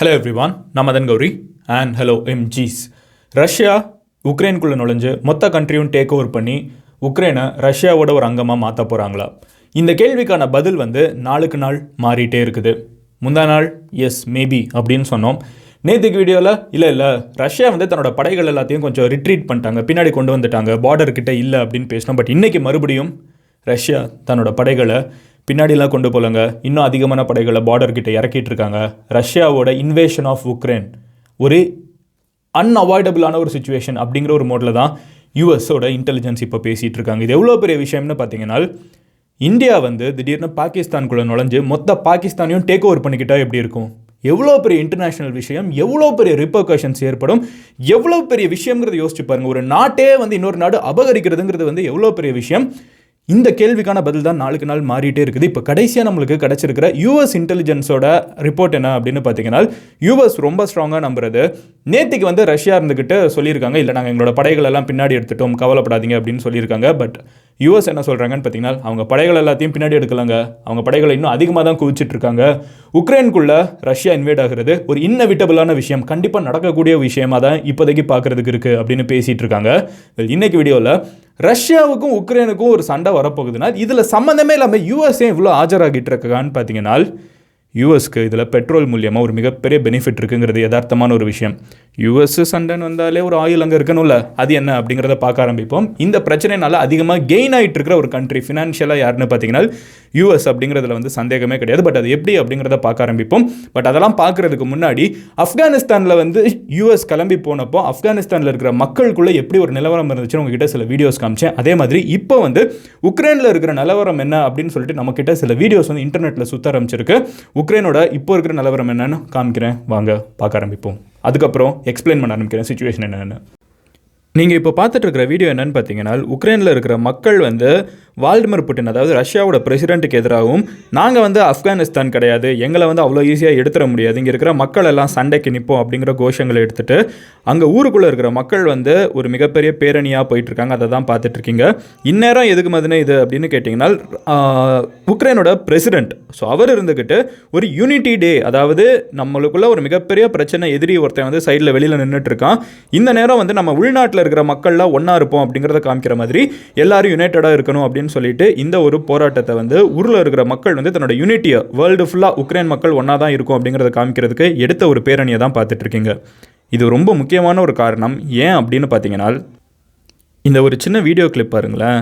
Hello everyone நான் Madan Gowri. And hello MGs Russia உக்ரைனுக்குள்ளே நுழைஞ்சு மொத்த கண்ட்ரியும் டேக் ஓவர் பண்ணி உக்ரைனை ரஷ்யாவோட ஒரு அங்கமாக மாற்ற போகிறாங்களா இந்த கேள்விக்கான பதில் வந்து நாளுக்கு நாள் மாறிட்டே இருக்குது. முந்தா நாள் எஸ் மேபி அப்படின்னு சொன்னோம். நேற்றுக்கு வீடியோவில் இல்லை இல்லை ரஷ்யா வந்து தன்னோட படைகள் எல்லாத்தையும் கொஞ்சம் ரிட்ரீட் பண்ணிட்டாங்க. பின்னாடி கொண்டு வந்துட்டாங்க. பார்டர் கிட்டே இல்லை அப்படின்னு பேசினோம். பட் இன்றைக்கி மறுபடியும் ரஷ்யா தன்னோட படைகளை பின்னாடிலாம் கொண்டு போலங்க. இன்னும் அதிகமான படைகளை பார்டர் கிட்ட இறக்கிட்டு இருக்காங்க ரஷ்யாவோட இன்வேஷன் ஆஃப் உக்ரைன் ஒரு அன்அவாய்டபுளான ஒரு சுச்சுவேஷன் அப்படிங்கிற ஒரு மோடில் தான் யூஎஸோட இன்டெலிஜென்ஸ் இப்போ பேசிகிட்டு இருக்காங்க இது எவ்வளோ பெரிய விஷயம்னு பார்த்தீங்கன்னா இந்தியா வந்து திடீர்னு பாகிஸ்தானுக்குள்ளே நுழைஞ்சு மொத்த பாகிஸ்தானையும் டேக் ஓவர் பண்ணிக்கிட்டால் எப்படி இருக்கும்? எவ்வளோ பெரிய இன்டர்நேஷ்னல் விஷயம் எவ்வளோ பெரிய ரிப்பர்கஷன்ஸ் ஏற்படும் எவ்வளோ பெரிய விஷயங்கிறத யோசிச்சு பாருங்கள் ஒரு நாட்டே வந்து இன்னொரு நாடு அபகரிக்கிறதுங்கிறது வந்து எவ்வளோ பெரிய விஷயம்? இந்த கேள்விக்கான பதில் தான் நாளுக்கு நாள் மாறிட்டே இருக்குது. இப்போ கடைசியாக நம்மளுக்கு கிடச்சிருக்கிற யூஎஸ் இன்டெலிஜென்ஸோட ரிப்போர்ட் என்ன அப்படின்னு பார்த்தீங்கன்னா யூஎஸ் ரொம்ப ஸ்ட்ராங்காக நம்புறது. நேத்திக்கு வந்து ரஷ்யா இருந்துக்கிட்டு சொல்லியிருக்காங்க. இல்லை நாங்கள் எங்களோட படைகள் எல்லாம் பின்னாடி எடுத்துட்டோம் கவலைப்படாதீங்க அப்படின்னு சொல்லியிருக்காங்க. பட் யூஎஸ் என்ன சொல்கிறாங்கன்னு பார்த்தீங்கன்னா அவங்க படைகள் எல்லாத்தையும் பின்னாடி எடுக்கலாங்க. அவங்க படைகளை இன்னும் அதிகமாக தான் குவிச்சிட்டு இருக்காங்க. ரஷ்யா இன்வைட் ஆகிறது ஒரு இன்னவிட்டபிளான விஷயம். கண்டிப்பாக நடக்கக்கூடிய விஷயமா தான் இப்போதைக்கு பார்க்கறதுக்கு இருக்குது அப்படின்னு பேசிகிட்டு இருக்காங்க. இன்னைக்கு வீடியோவில் ரஷ்யாவுக்கும் உக்ரைனுக்கும் ஒரு சண்டை வரப்போகுதுன்னா இதில் சம்மந்தமே இல்லாமல் யூஎஸ்ஏ இவ்வளோ ஆஜராகிட்டு இருக்கான்னு பார்த்தீங்கன்னா யூஎஸ்க்கு இதில் பெட்ரோல் மூலியமாக ஒரு மிகப்பெரிய பெனிஃபிட் இருக்குங்கிறது யதார்த்தமான ஒரு விஷயம். யூஎஸ் சண்டைன்னு வந்தாலே ஒரு ஆயில் அங்கே இருக்கணும்ல அது என்ன அப்படிங்கிறத பார்க்க ஆரம்பிப்போம். இந்த பிரச்சனைனால அதிகமாக கெயின் ஆகிட்டு இருக்கிற ஒரு கண்ட்ரி ஃபினான்ஷியலாக யாருன்னு பார்த்தீங்கன்னா யூஎஸ் அப்படிங்கிறதுல வந்து சந்தேகமே கிடையாது. பட் அது எப்படி அப்படிங்கிறத பார்க்க ஆரம்பிப்போம். பட் அதெல்லாம் பார்க்குறதுக்கு முன்னாடி ஆப்கானிஸ்தானில் வந்து யூஎஸ் கிளம்பி போனப்போ ஆப்கானிஸ்தானில் இருக்கிற மக்களுக்குள்ளே எப்படி ஒரு நிலவரம் இருந்துச்சுன்னு உங்ககிட்ட சில வீடியோஸ் காமிச்சேன். அதே மாதிரி இப்போ வந்து உக்ரைனில் இருக்கிற நிலவரம் என்ன அப்படின்னு சொல்லிட்டு நம்மக்கிட்ட சில வீடியோஸ் வந்து இன்டர்நெட்டில் சுத்த ஆரம்பிச்சிருக்கு. உக்ரைனோட இப்போ இருக்கிற நிலவரம் என்னன்னு காமிக்கிறேன். வாங்க பார்க்க ஆரம்பிப்போம். அதுக்கப்புறம் எக்ஸ்பிளைன் பண்ண ஆரம்பிக்கிறேன் சுச்சுவேஷன் என்னென்னு. நீங்கள் இப்போ பார்த்துட்டு இருக்கிற வீடியோ என்னன்னு பார்த்தீங்கன்னா உக்ரைனில் இருக்கிற மக்கள் வந்து வால்டிமர் புட்டின் அதாவது ரஷ்யாவோட பிரசிடென்ட்டுக்கு எதிராகவும் நாங்கள் வந்து ஆப்கானிஸ்தான் கிடையாது எங்களை வந்து அவ்வளோ ஈஸியாக எடுத்துட முடியாது இங்கே இருக்கிற மக்கள் எல்லாம் சண்டைக்கு நிற்போம் அப்படிங்கிற கோஷங்களை எடுத்துகிட்டு அங்கே ஊருக்குள்ளே இருக்கிற மக்கள் வந்து ஒரு மிகப்பெரிய பேரணியாக போயிட்டுருக்காங்க. அதை தான் பார்த்துட்ருக்கீங்க இந்நேரம் எதுக்கு மதுனே இது அப்படின்னு கேட்டிங்கன்னா உக்ரைனோட பிரசிடென்ட். ஸோ அவர் இருந்துக்கிட்டு ஒரு யூனிட்டி டே அதாவது நம்மளுக்குள்ள ஒரு மிகப்பெரிய பிரச்சனை எதிரி ஒருத்தன் வந்து சைடில் வெளியில் நின்றுட்டு இருக்கான் இந்த நேரம் வந்து நம்ம உள்நாட்டில் இருக்கிற மக்கள்லாம் ஒன்றா இருப்போம் அப்படிங்கிறத காமிக்கிற மாதிரி எல்லாரும் யுனைட்டடாக இருக்கணும் அப்படின்னு சொல்லிட்டு இந்த ஒரு போராட்டத்தை வந்து ஊரில் இருக்கிற மக்கள் வந்து தன்னோட யூனிட்டியை வேர்ல்டு ஃபுல்லாக உக்ரைன் மக்கள் ஒன்றா தான் இருக்கும் அப்படிங்கிறத காமிக்கிறதுக்கு எடுத்த ஒரு பேரணியை தான் பார்த்துட்டு இருக்கீங்க இது ரொம்ப முக்கியமான ஒரு காரணம். ஏன் அப்படின்னு பார்த்தீங்கன்னா இந்த ஒரு சின்ன வீடியோ கிளிப் பாருங்களேன்.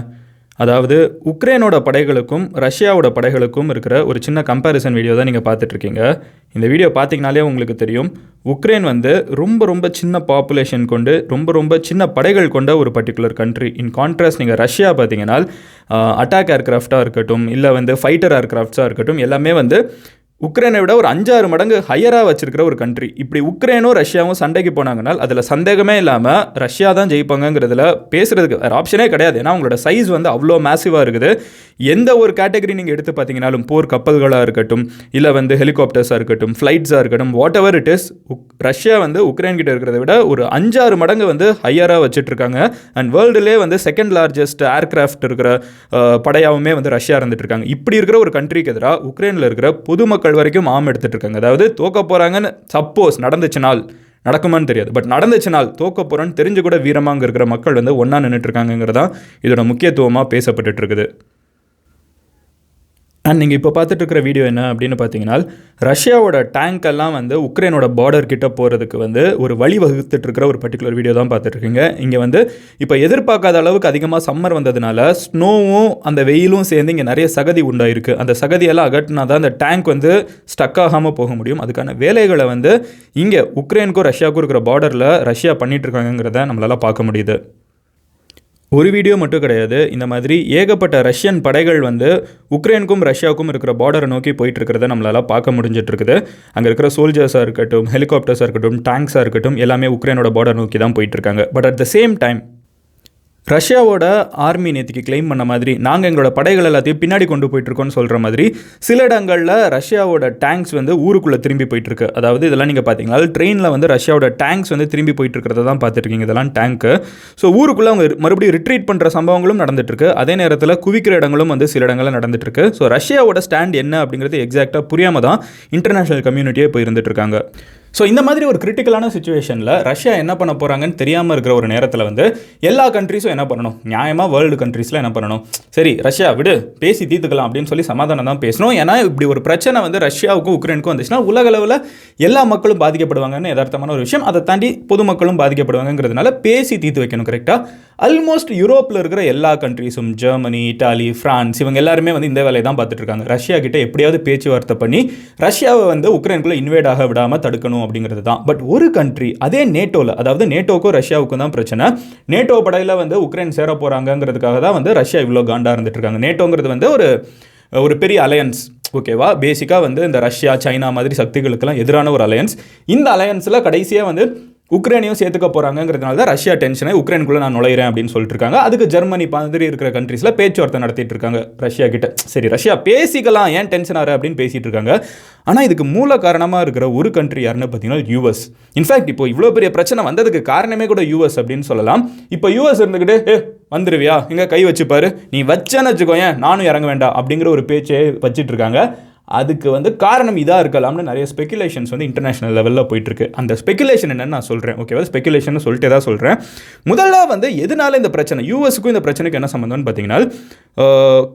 அதாவது உக்ரைனோட படைகளுக்கும் ரஷ்யாவோட படைகளுக்கும் இருக்கிற ஒரு சின்ன கம்பேரிசன் வீடியோ தான் நீங்கள் பார்த்துட்ருக்கீங்க. இந்த வீடியோ பார்த்தீங்கனாலே உங்களுக்கு தெரியும். உக்ரைன் வந்து ரொம்ப ரொம்ப சின்ன பாப்புலேஷன் கொண்டு ரொம்ப ரொம்ப சின்ன படைகள் கொண்ட ஒரு பர்டிகுலர் கண்ட்ரி இன் கான்ட்ராஸ்ட் நீங்கள் ரஷ்யா பார்த்தீங்கன்னா அட்டாக் ஏர்க்ராஃப்டாக இருக்கட்டும் இல்லை வந்து ஃபைட்டர் ஏர்க்ராஃப்ட்ஸாக இருக்கட்டும் எல்லாமே வந்து உக்ரைனை விட ஒரு அஞ்சாறு மடங்கு ஹையராக வச்சிருக்கிற ஒரு கண்ட்ரி இப்படி உக்ரைனும் ரஷ்யாவும் சண்டைக்கு போனாங்கனால் அதில் சந்தேகமே இல்லாமல் ரஷ்யா தான் ஜெயிப்பாங்கங்கிறதுல பேசுகிறதுக்கு வேறு ஆப்ஷனே கிடையாது. ஏன்னா அவங்களோட சைஸ் வந்து அவ்வளோ மேசிவாக இருக்குது. எந்த ஒரு கேட்டகரி நீங்கள் எடுத்து பார்த்தீங்கனாலும் போர் கப்பல்களாக இருக்கட்டும் இல்லை வந்து ஹெலிகாப்டர்ஸாக இருக்கட்டும் ஃப்ளைட்ஸாக இருக்கட்டும் whatever it is Russia வந்து உக்ரைன் கிட்ட இருக்கிறத விட ஒரு அஞ்சாறு மடங்கு வந்து ஹையராக வச்சுட்ருக்காங்க. அண்ட் வேர்ல்டுலேயே வந்து செகண்ட் லார்ஜஸ்ட் ஏர்கிராஃப்ட் இருக்கிற படையாகவுமே வந்து ரஷ்யா இருந்துட்டு இருக்காங்க இப்படி இருக்கிற ஒரு கண்ட்ரிக்கு எதிராக உக்ரைனில் இருக்கிற பொதுமக்கள் நாமக்கல் வரைக்கும் ஆம் எடுத்துட்டு இருக்காங்க அதாவது தோக்க போகிறாங்கன்னு சப்போஸ் நடந்துச்சுனால் நடக்குமான்னு தெரியாது. பட் நடந்துச்சுனால் தோக்க போகிறோன்னு தெரிஞ்சு கூட வீரமாக இருக்கிற மக்கள் வந்து ஒன்றா நின்றுட்டு இருக்காங்கிறதான் இதோட முக்கியத்துவமாக பேசப்பட்டுட்டு இருக்குது அண்ட் நீங்கள் இப்போ பார்த்துட்டு இருக்கிற வீடியோ என்ன அப்படின்னு பார்த்தீங்கன்னா ரஷ்யாவோட டேங்க் எல்லாம் வந்து உக்ரைனோட பார்டர் கிட்ட போகிறதுக்கு வந்து ஒரு வழி வகுத்துட்டு இருக்கிற ஒரு பர்டிகுலர் வீடியோ தான் பார்த்துட்ருக்கீங்க இங்கே வந்து இப்போ எதிர்பார்க்காத அளவுக்கு அதிகமாக சம்மர் வந்ததுனால ஸ்னோவும் அந்த வெயிலும் சேர்ந்து இங்கே நிறைய சகதி உண்டாயிருக்கு. அந்த சகதியெல்லாம் அகட்டினா தான் அந்த டேங்க் வந்து ஸ்டக் ஆகாமல் போக முடியும். அதுக்கான வேலைகளை வந்து இங்கே உக்ரைனுக்கும் ரஷ்யாவுக்கும் இருக்கிற பார்டரில் ரஷ்யா பண்ணிகிட்ருக்காங்கிறத நம்மளால் பார்க்க முடியுது. ஒரு வீடியோ மட்டும் கிடையாது. இந்த மாதிரி ஏகப்பட்ட ரஷ்யன் படைகள் வந்து உக்ரைனுக்கும் ரஷ்யாவுக்கும் இருக்கிற பார்டரை நோக்கி போயிட்டு இருக்கிறத நம்மளால் பார்க்க முடிஞ்சிட்டு இருக்குது அங்கே இருக்கிற சோல்ஜர்ஸாக இருக்கட்டும் ஹெலிகாப்டர்ஸாக இருக்கட்டும் டேங்க்ஸாக இருக்கட்டும் எல்லாமே உக்ரைனோட பார்டர் நோக்கி தான் போயிட்டு இருக்காங்க but at the same time ரஷ்யாவோட ஆர்மி நேற்றுக்கு கிளைம் பண்ண மாதிரி நாங்கள் எங்களோட படைகள் எல்லாத்தையும் பின்னாடி கொண்டு போயிட்டுருக்கோம்னு சொல்கிற மாதிரி சில இடங்களில் ரஷ்யாவோட டேங்க்ஸ் வந்து ஊருக்குள்ளே திரும்பி போயிட்டுருக்கு. அதாவது இதெல்லாம் நீங்கள் பார்த்தீங்கன்னா ட்ரெயினில் வந்து ரஷ்யாவோட டேங்க்ஸ் வந்து திரும்பி போயிட்டு இருக்கிறத தான் பார்த்துருக்கீங்க இதெல்லாம் டேங்க்கு ஸோ ஊருக்குள்ளே அவங்க மறுபடியும் ரிட்ரீட் பண்ணுற சம்பவங்களும் நடந்துட்டுருக்கு. அதே நேரத்தில் குவிக்கிற இடங்களும் வந்து சில இடங்களில் நடந்துட்டுருக்கு. ஸோ ரஷ்யாவோட ஸ்டாண்ட் என்ன அப்படிங்கிறது எக்ஸாக்டாக புரியாமல் தான் இன்டர்நேஷனல் கம்யூனிட்டியே போய் இருந்துட்டுருக்காங்க ஸோ இந்த மாதிரி ஒரு கிரிட்டிக்கலான சுச்சுவேஷனில் ரஷ்யா என்ன பண்ண போகிறாங்கன்னு தெரியாமல் இருக்கிற ஒரு நேரத்தில் வந்து எல்லா கண்ட்ரீஸும் என்ன பண்ணணும்? நியாயமாக வேர்ல்டு கண்ட்ரீஸில் என்ன பண்ணணும்? சரி ரஷ்யா விடு பேசி தீர்த்துக்கலாம் அப்படின்னு சொல்லி சமாதானம் தான் பேசணும். ஏன்னா இப்படி ஒரு பிரச்சனை வந்து ரஷ்யாவுக்கும் உக்ரைனுக்கும் வந்துச்சுன்னா உலக அளவில் எல்லா மக்களும் பாதிக்கப்படுவாங்கன்னு யதார்த்தமான ஒரு விஷயம். அதை தாண்டி பொதுமக்களும் பாதிக்கப்படுவாங்கங்கிறதுனால பேசி தீர்த்து வைக்கணும் கரெக்டாக ஆல்மோஸ்ட் யூரோப்பில் இருக்கிற எல்லா கண்ட்ரீஸும் ஜெர்மனி இட்டாலி ஃப்ரான்ஸ் இவங்க எல்லாருமே வந்து இந்த வேலையை தான் பார்த்துட்டு இருக்காங்க. ரஷ்யா கிட்ட எப்படியாவது பேச்சுவார்த்தை பண்ணி ரஷ்யாவை வந்து உக்ரைனுக்குள்ளே இன்வேட் ஆக விடாமல் தடுக்கணும் அப்படிங்கிறது தான் பட் ஒரு கண்ட்ரி அதே நேட்டோவில் அதாவது நேட்டோக்கும் ரஷ்யாவுக்கும் தான் பிரச்சனை. நேட்டோ படையில் வந்து உக்ரைன் சேர போகிறாங்கங்கிறதுக்காக தான் வந்து ரஷ்யா இவ்வளோ காண்டாக இருந்துட்டு இருக்காங்க நேட்டோங்கிறது வந்து ஒரு ஒரு பெரிய அலையன்ஸ் ஓகேவா பேசிக்காக வந்து இந்த ரஷ்யா சைனா மாதிரி சக்திகளுக்கெல்லாம் எதிரான ஒரு அலையன்ஸ் இந்த அலையன்ஸில் கடைசியாக வந்து உக்ரைனையும் சேர்த்துக்க போகிறாங்கிறதுனால தான் ரஷ்யா டென்ஷனை உக்ரைனுக்குள்ளே நான் நுழையிறேன் அப்படின்னு சொல்லிட்டு இருக்காங்க. அதுக்கு ஜெர்மனி மாதிரி இருக்கிற கண்ட்ரீஸில் பேச்சுவார்த்தை நடத்திட்டு இருக்காங்க ரஷ்யா கிட்ட. சரி ரஷ்யா பேசிக்கலாம் ஏன் டென்ஷன் ஆறு அப்படின்னு பேசிகிட்டு இருக்காங்க. ஆனால் இதுக்கு மூல காரணமாக இருக்கிற ஒரு கண்ட்ரி யாருன்னு பார்த்தீங்கன்னா யூஎஸ் இன்ஃபேக்ட் இப்போ இவ்வளோ பெரிய பிரச்சனை வந்ததுக்கு காரணமே கூட யூஎஸ் அப்படின்னு சொல்லலாம். இப்போ யூஎஸ் இருந்துக்கிட்டு ஏ வந்துருவியா? இங்கே கை வச்சுப்பாரு. நீ வச்சேன்னு வச்சுக்கோ ஏன் நானும் இறங்க வேண்டாம் அப்படிங்கிற ஒரு பேச்சே வச்சுட்டு இருக்காங்க. அதுக்கு வந்து காரணம் இதாக இருக்கலாம்னு நிறைய ஸ்பெகுலேஷன்ஸ் வந்து இன்டர்நேஷனல் லெவலில் போயிட்டுருக்கு. அந்த ஸ்பெகுலேஷன் என்னன்னு நான் சொல்கிறேன் ஓகேவா ஸ்பெகுலேஷன் சொல்லிட்டு தான் சொல்கிறேன் முதல்ல வந்து எதனால இந்த பிரச்சனை? யூஎஸ்க்கும் இந்த பிரச்சனைக்கு என்ன சம்மந்தம்னு பார்த்தீங்கன்னா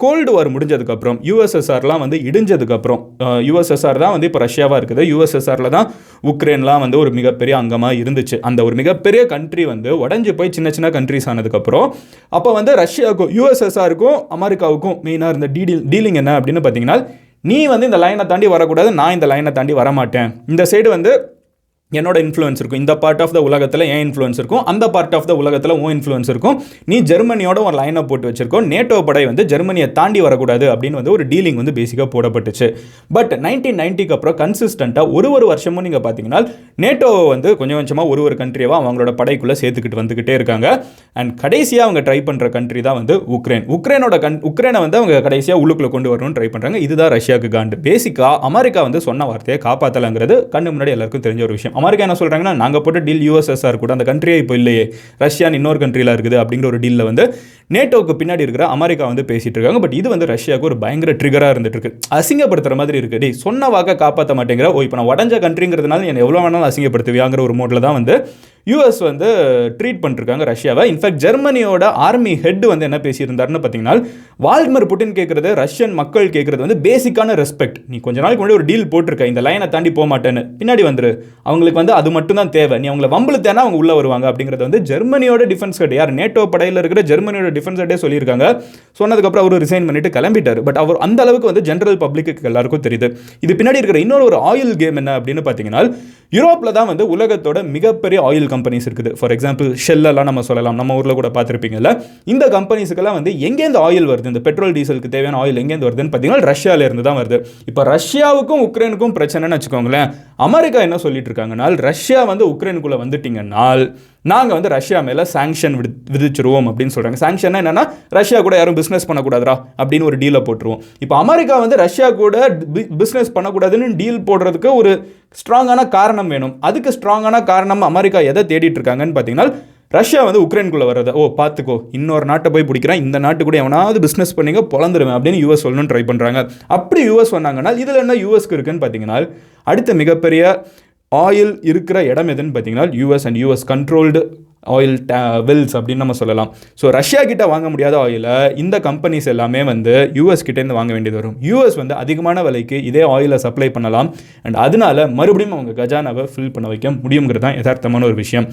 கோல்டு வார் முடிஞ்சதுக்கப்புறம் யூஎஸ்எஸ்ஆர்லாம் வந்து இடிஞ்சதுக்கப்புறம் யூஎஸ்எஸ்ஆர் தான் வந்து இப்போ ரஷ்யாவாக இருக்குது. யூஎஸ்எஸ்ஆரில் தான் உக்ரைன்லாம் வந்து ஒரு மிகப்பெரிய அங்கமாக இருந்துச்சு. அந்த ஒரு மிகப்பெரிய கண்ட்ரி வந்து உடஞ்சி போய் சின்ன சின்ன கண்ட்ரிஸ் ஆனதுக்கப்புறம் அப்போ வந்து ரஷ்யாவுக்கும் யூஎஸ்எஸ்ஆருக்கும் அமெரிக்காவுக்கும் மெயினாக இருந்த டீடில் டீலிங் என்ன அப்படின்னு பார்த்தீங்கன்னா நீ வந்து இந்த லைனை தாண்டி வரக்கூடாது நான் இந்த லைனை தாண்டி வரமாட்டேன். இந்த சைடு வந்து என்னோட இன்ஃப்ளூயன்ஸ் இருக்கும். இந்த பார்ட் ஆஃப் த உலகத்தில் ஏன் இன்ஃப்ளூயன்ஸ் இருக்கும். அந்த பார்ட் ஆஃப் த உலகத்தில் உன் இன்ஃப்ளூயன்ஸ் இருக்கும். நீ ஜெர்மனியோட ஒரு லைனை போட்டு வச்சிருக்கோம். நேட்டோ படை வந்து ஜெர்மனியை தாண்டி வரக்கூடாது அப்படின்னு வந்து ஒரு டீலிங் வந்து பேசிக்காக போடப்பட்டுச்சு. பட் நைன்டீன் நைன்ட்டிக்கு அப்புறம் கன்சிஸ்டண்ட்டாக ஒரு ஒரு வருஷமும் நீங்கள் பார்த்தீங்கன்னா நேட்டோவை வந்து கொஞ்சம் கொஞ்சமாக ஒரு ஒரு கண்ட்ரியாக அவங்களோட படைக்குள்ளே சேர்த்துக்கிட்டு வந்துக்கிட்டே இருக்காங்க. அண்ட் கடைசியாக அவங்க ட்ரை பண்ணுற கண்ட்ரி தான் வந்து உக்ரைன் உக்ரைனோட கண் உக்ரைனை வந்து அவங்க கடைசியாக உள்ளுக்குள்ளே கொண்டு வரணும்னு ட்ரை பண்ணுறாங்க இதுதான் ரஷ்யாவுக்கு காண்டு. பேசிக்காக அமெரிக்கா வந்து சொன்ன வார்த்தையை காப்பாற்றலைங்கிறது கண்ணு முன்னாடி எல்லாருக்கும் தெரிஞ்ச ஒரு விஷயம். அமெரிக்கா என்ன சொல்கிறாங்கன்னா நாங்கள் போட்ட டீல் யூஎஸ்எஸ்ஆர் கூட அந்த கண்ட்ரியே இப்போ இல்லையே. ரஷ்யான்னு இன்னொரு கண்ட்ரியில் இருக்குது அப்படிங்கிற ஒரு டீலில் வந்து நேட்டோவுக்கு பின்னாடி இருக்கிற அமெரிக்கா வந்து பேசிகிட்டு இருக்காங்க. பட் இது வந்து ரஷ்யாவுக்கு ஒரு பயங்கர ட்ரிகராக இருந்துட்டு இருக்கு அசிங்கப்படுத்துகிற மாதிரி இருக்கு. டேய் சொன்ன வாக்க காப்பாற்ற மாட்டேங்கிற ஓ இப்போ நான் உடஞ்ச கண்ட்ரிங்கிறதுனால என்னை எவ்வளோ வேணாலும் அசிங்கப்படுத்துவியாங்கிற ஒரு மோட்டில் தான் வந்து யூஎஸ் வந்து ட்ரீட் பண்ணிருக்காங்க ரஷ்யாவை. இன்ஃபேக்ட் ஜெர்மனியோட ஆர்மி ஹெட் வந்து என்ன பேசியிருந்தாருன்னு பார்த்தீங்கன்னா வால்டிமர் புட்டின் கேட்குறது ரஷ்யன் மக்கள் கேட்குறது வந்து பேசிக்கான ரெஸ்பெக்ட் நீ கொஞ்ச நாளைக்கு முன்னாடி ஒரு டீல் போட்டிருக்க இந்த லைனை தாண்டி போக மாட்டேன்னு. பின்னாடி வந்துரு. அவங்களுக்கு வந்து அது மட்டும் தான் தேவை. நீ அவங்கள வம்பளுத்தேனா அவங்க உள்ளே வருவாங்க அப்படிங்கிறது வந்து ஜெர்மனியோட டிஃபென்ஸ் ஹெட் யார்? நேட்டோ படையில் இருக்கிற ஜெர்மனியோட டிஃபென்ஸ் ஹெட்டே சொல்லியிருக்காங்க. சொன்னதுக்கப்புறம் அவர் ரிசைன் பண்ணிட்டு கிளம்பிட்டார். பட் அவர் அந்த அளவுக்கு வந்து ஜென்ரல் பப்ளிக்கு எல்லாருக்கும் தெரியுது. இது பின்னாடி இருக்கிற இன்னொரு ஒரு ஆயில் கேம் என்ன அப்படின்னு பார்த்தீங்கன்னா யூரோப்பில் தான் வந்து உலகத்தோட மிகப்பெரிய ஆயில் கம்பெனிஸ் இருக்குது. ஃபார் எக்ஸாம்பிள் ஷெல்லெல்லாம் நம்ம சொல்லலாம். நம்ம ஊரில் கூட பார்த்துருப்பீங்கல்ல. இந்த கம்பெனிஸுக்கெல்லாம் வந்து எங்கேருந்து ஆயில் வருது? இந்த பெட்ரோல் டீசலுக்கு தேவையான ஆயில் எங்கேருந்து வருதுன்னு பார்த்தீங்கன்னா ரஷ்யால இருந்து தான் வருது. இப்போ ரஷ்யாவுக்கும் உக்ரைனுக்கும் பிரச்சனைன்னு வச்சுக்கோங்களேன். அமெரிக்கா என்ன சொல்லிட்டு இருக்காங்கன்னா ரஷ்யா வந்து உக்ரைனுக்குள்ளே வந்துட்டீங்கன்னால் நாங்கள் வந்து ரஷ்யா மேலே சாங்ஷன் விடு விதிச்சிருவோம் அப்படின்னு சொல்கிறாங்க சாங்ஷன்னா என்னென்னா ரஷ்யா கூட யாரும் பிஸ்னஸ் பண்ணக்கூடாதுரா அப்படின்னு ஒரு டீலை போட்டுருவோம். இப்போ அமெரிக்கா வந்து ரஷ்யா கூட பிஸ்னஸ் பண்ணக்கூடாதுன்னு டீல் போடுறதுக்கு ஒரு ஸ்ட்ராங்கான காரணம் வேணும். அதுக்கு ஸ்ட்ராங்கான காரணம் அமெரிக்கா எதை தேடிட்டு இருக்காங்கன்னு பார்த்தீங்கன்னா ரஷ்யா வந்து உக்ரைனுக்குள்ளே வர்றதை ஓ பார்த்துக்கோ இன்னொரு நாட்டை போய் பிடிக்கிறேன். இந்த நாட்டு கூட எவனாவது பிஸ்னஸ் பண்ணிங்க பொழந்துருவேன் அப்படின்னு யூஎஸ் சொல்லணும்னு ட்ரை பண்ணுறாங்க அப்படி யூஎஸ் சொன்னாங்கன்னா இதில் என்ன யூஎஸ்க்கு இருக்குன்னு பார்த்தீங்கன்னா அடுத்த மிகப்பெரிய ஆயில் இருக்கிற இடம் எதுன்னு பார்த்தீங்கன்னா US and US controlled oil wells அப்படின்னு நம்ம சொல்லலாம். ஸோ ரஷ்யா கிட்ட வாங்க முடியாத ஆயிலை இந்த கம்பெனிஸ் எல்லாமே வந்து யூஎஸ் கிட்டேருந்து வாங்க வேண்டியது வரும். யூஎஸ் வந்து அதிகமான விலைக்கு இதே ஆயிலை சப்ளை பண்ணலாம். அண்ட் அதனால மறுபடியும் அவங்க கஜானாவை ஃபில் பண்ண வைக்க முடியுங்கிறது தான் யதார்த்தமான ஒரு விஷயம்.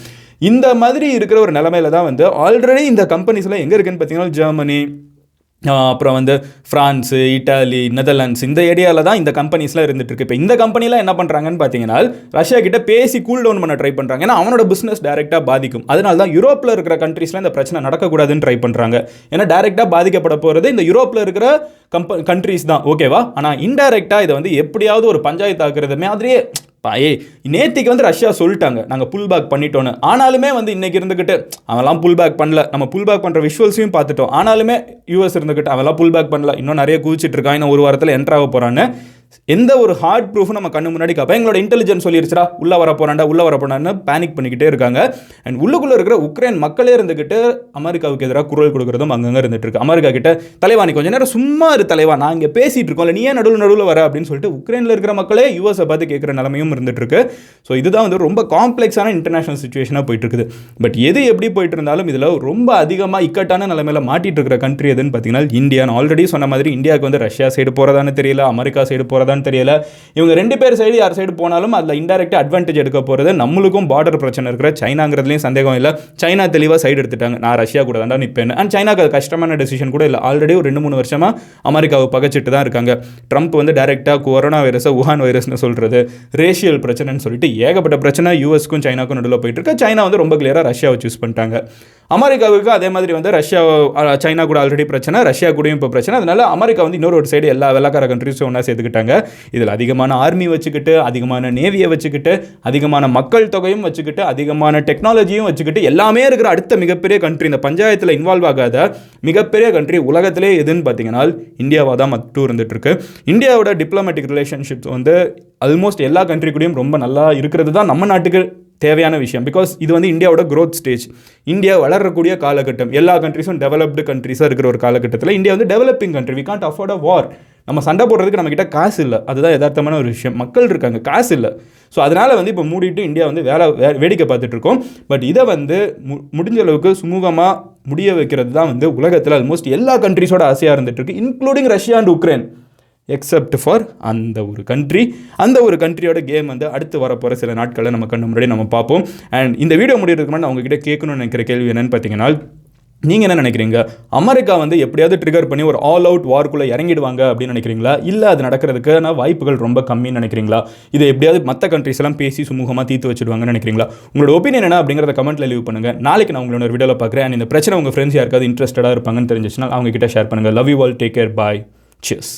இந்த மாதிரி இருக்கிற ஒரு நிலமையில தான் வந்து ஆல்ரெடி இந்த கம்பெனிஸ்லாம் எங்கே இருக்குன்னு பார்த்தீங்கன்னா ஜெர்மனி அப்புறம் வந்து ஃப்ரான்ஸு இட்டாலி நெதர்லாண்ட்ஸ் இந்த ஏரியாவில் தான் இந்த கம்பெனிஸ்லாம் இருந்துகிட்ருக்கு இப்போ இந்த கம்பெனிலாம் என்ன பண்ணுறாங்கன்னு பார்த்தீங்கன்னா ரஷ்யா கிட்ட பேசி கூல் டவுன் பண்ண ட்ரை பண்ணுறாங்க ஏன்னா அவனோட பிஸ்னஸ் டேரெக்டாக பாதிக்கும். அதனால தான் யூரோப்பில் இருக்கிற கண்ட்ரீஸ்லாம் இந்த பிரச்சனை நடக்கக்கூடாதுன்னு ட்ரை பண்ணுறாங்க ஏன்னா டேரெக்டாக பாதிக்கப்பட போகிறது இந்த யூரோப்பில் இருக்கிற கம்ப கண்ட்ரீஸ் தான். ஓகேவா ஆனால் இன்டைரக்டாக இதை வந்து எப்படியாவது ஒரு பஞ்சாயத்து ஆக்குறது மாதிரியே ஏ நேத்திக்கு வந்து ரஷ்யா சொல்லிட்டாங்க. நாங்கள் புல் பேக் பண்ணிட்டோன்னு ஆனாலுமே வந்து இன்னைக்கு இருந்துக்கிட்டு அவன்லாம் புல் பேக் பண்ணல. நம்ம புல் பேக் பண்ணுற விஷுவல்ஸையும் பார்த்துட்டோம். ஆனாலுமே யூஎஸ் இருந்துக்கிட்டு அவெல்லாம் புல் பேக் பண்ணல. இன்னும் நிறைய குதிச்சிட்டு இருக்கான். இன்னும் ஒரு வாரத்தில் என்ட்ராக போகிறான்னு எந்த ஒரு ஹார்ட் ப்ரூஃபும் நம்ம கண்ணு முன்னாடி காப்பா எங்களோட இன்டெலிஜென்ஸ் சொல்லிருச்சுடா உள்ள வர போறாண்டா உள்ள வர போறான்னு பேனிக் பண்ணிக்கிட்டே இருக்காங்க. அண்ட் உள்ளுக்குள்ள இருக்கிற உக்ரைன் மக்களே இருந்துகிட்டு அமெரிக்காவுக்கு எதிராக குரல் கொடுக்குறதும் அங்கங்க இருந்துட்டு இருக்கு. அமெரிக்கா கிட்ட தலைவா நீ கொஞ்ச நேரம் சும்மா இரு தலைவா நான் இங்கே பேசிட்டு இருக்கோம்ல நீ ஏன் நடுவில் நடுவில் வர? அப்படின்னு சொல்லிட்டு உக்ரைனில் இருக்கிற மக்களே யூஎஸை பார்த்து கேட்குற நிலைமையும் இருந்துட்டு இருக்கு. ஸோ இதுதான் வந்து ரொம்ப காம்ப்ளெக்ஸான இன்டர்நேஷனல் சுச்சுவேஷனாக போயிட்டு இருக்குது. பட் எது எப்படி போயிட்டு இருந்தாலும் இதில் ரொம்ப அதிகமாக இக்கட்டான நிலைமையில மாட்டிட்டு இருக்கிற கண்ட்ரி எதுன்னு பார்த்தீங்கன்னா இந்தியா ஆல்ரெடி சொன்ன மாதிரி இந்தியாவுக்கு வந்து ரஷ்யா சைடு போகிறதானு தெரியல அமெரிக்கா சைடு போகிறதான்னு தெரியல. இவங்க ரெண்டு பேர் சைடு யார் சைடு போனாலும் அதில் இன்டெரக்டாக அட்வான்டேஜ் எடுக்க போகிறது நம்மளுக்கும் பார்டர் பிரச்சனை இருக்கிற சைனாங்கிறதுலையும் சந்தேகம் இல்லை. சைனா தெளிவாக சைடு எடுத்துட்டாங்க. நான் ரஷ்யா கூட தான் நிற்பேன் அண்ட் சைனாக்கு அது கஷ்டமான டெசிஷன் கூட இல்லை. ஆல்ரெடி ஒரு ரெண்டு மூணு வருஷமாக அமெரிக்காவை பகச்சிட்டு தான் இருக்காங்க. ட்ரம்ப் வந்து டைரெக்டாக கொரோனா வைரஸை உஹான் வைரஸ்னு சொல்கிறது ரேஷியல் பிரச்சனைன்னு சொல்லிட்டு ஏகப்பட்ட பிரச்சனை யூஎஸ்க்கும் சைனாக்கும் நடுவில் போயிட்டு இருக்கு. சைனா வந்து ரொம்ப கிளியராக ரஷ்யாவை சூஸ் பண்ணிட்டாங்க. அமெரிக்காவுக்கு அதே மாதிரி வந்து ரஷ்யா சைனா கூட ஆல்ரெடி பிரச்சனை. ரஷ்யா கூடயும் இப்போ பிரச்சனை. அதனால அமெரிக்கா வந்து இன்னொரு ஒரு சைடு எல்லா வெள்ளக்கார கண்ட்ரிஸும் ஒன்றா சேர்த்துக்கிட்டாங்க. இதில் அதிகமான ஆர்மி வச்சுக்கிட்டு அதிகமான நேவியை வச்சுக்கிட்டு அதிகமான மக்கள் தொகையும் வச்சுக்கிட்டு அதிகமான டெக்னாலஜியும் வச்சுக்கிட்டு எல்லாமே இருக்கிற அடுத்த மிகப்பெரிய கண்ட்ரி இந்த பஞ்சாயத்தில் இன்வால்வ் ஆகாத மிகப்பெரிய கண்ட்ரி உலகத்திலே எதுன்னு பார்த்தீங்கன்னா இந்தியாவாக தான் மட்டும் இருந்துட்டு இந்தியாவோட டிப்ளமேட்டிக் ரிலேஷன்ஷிப்ஸ் வந்து ஆல்மோஸ்ட் எல்லா கண்ட்ரி கூடயும் ரொம்ப நல்லா இருக்கிறது தான் நம்ம நாட்டுக்கு தேவையான விஷயம். பிகாஸ் இது வந்து இந்தியாவோட க்ரோத் ஸ்டேஜ் இந்தியா வளரக்கூடிய காலகட்டம். எல்லா கண்ட்ரிஸும் டெவலப்டு கண்ட்ரிஸாக இருக்கிற ஒரு காலகட்டத்தில் இந்தியா வந்து developing country we can't afford a war நம்ம சண்டை போடுறதுக்கு நம்மக்கிட்ட காசு இல்லை. அதுதான் யதார்த்தமான ஒரு விஷயம். மக்கள் இருக்காங்க காசு இல்லை. ஸோ அதனால் வந்து இப்போ மூடிட்டு இந்தியா வந்து வேலை வே- வேடிக்கை பார்த்துட்டு இருக்கோம் பட் இதை வந்து மு முடிஞ்ச அளவுக்கு சுமூகமாக முடிய வைக்கிறது தான் வந்து உலகத்தில் ஆல்மோஸ்ட் எல்லா கண்ட்ரிஸோட ஆசையாக இருந்துட்டு இருக்கு including Russia and Ukraine except for அந்த ஒரு கண்ட்ரி அந்த ஒரு கண்ட்ரியோட கேம் வந்து அடுத்து வரப்போகிற சில நாட்களில் நம்ம கண்ணு முன்னாடி நம்ம பார்ப்போம். அண்ட் இந்த வீடியோ முடியறதுக்கு முன்னாடி நான் உங்ககிட்ட கேட்கணும்னு நினைக்கிற கேள்வி என்னென்னு பார்த்தீங்கன்னா நீங்கள் என்ன நினைக்கிறீங்க? அமெரிக்கா வந்து எப்படியாவது ட்ரிகர் பண்ணி ஒரு ஆல் அவுட் வார்க்குள்ளே இறங்கிடுவாங்க அப்படின்னு நினைக்கிறீங்களா? இல்லை அது நடக்கிறதுக்கான வாய்ப்புகள் ரொம்ப கம்மின்னு நினைக்கிறீங்களா? இதை எப்படியாவது மற்ற கண்ட்ரிஸ் எல்லாம் பேசி சுமூகமாக தீர்த்து வச்சுடுவாங்கன்னு நினைக்கிறீங்களா? உங்களோட ஒப்பீனியன் என்ன அப்படிங்கிறத கமெண்ட்டில் லீவ் பண்ணுங்கள் நாளைக்கு நான் உங்களோட வீடியோவில் பார்க்குறேன். அண்ட் இந்த பிரச்சனை உங்கள் ஃப்ரெண்ட்ஸ் யாருக்காவது இன்ட்ரெஸ்டடாக இருப்பாங்கன்னு தெரிஞ்சிச்சுன்னா அவங்க கிட்ட ஷேர் பண்ணுங்கள் love you all take care bye sis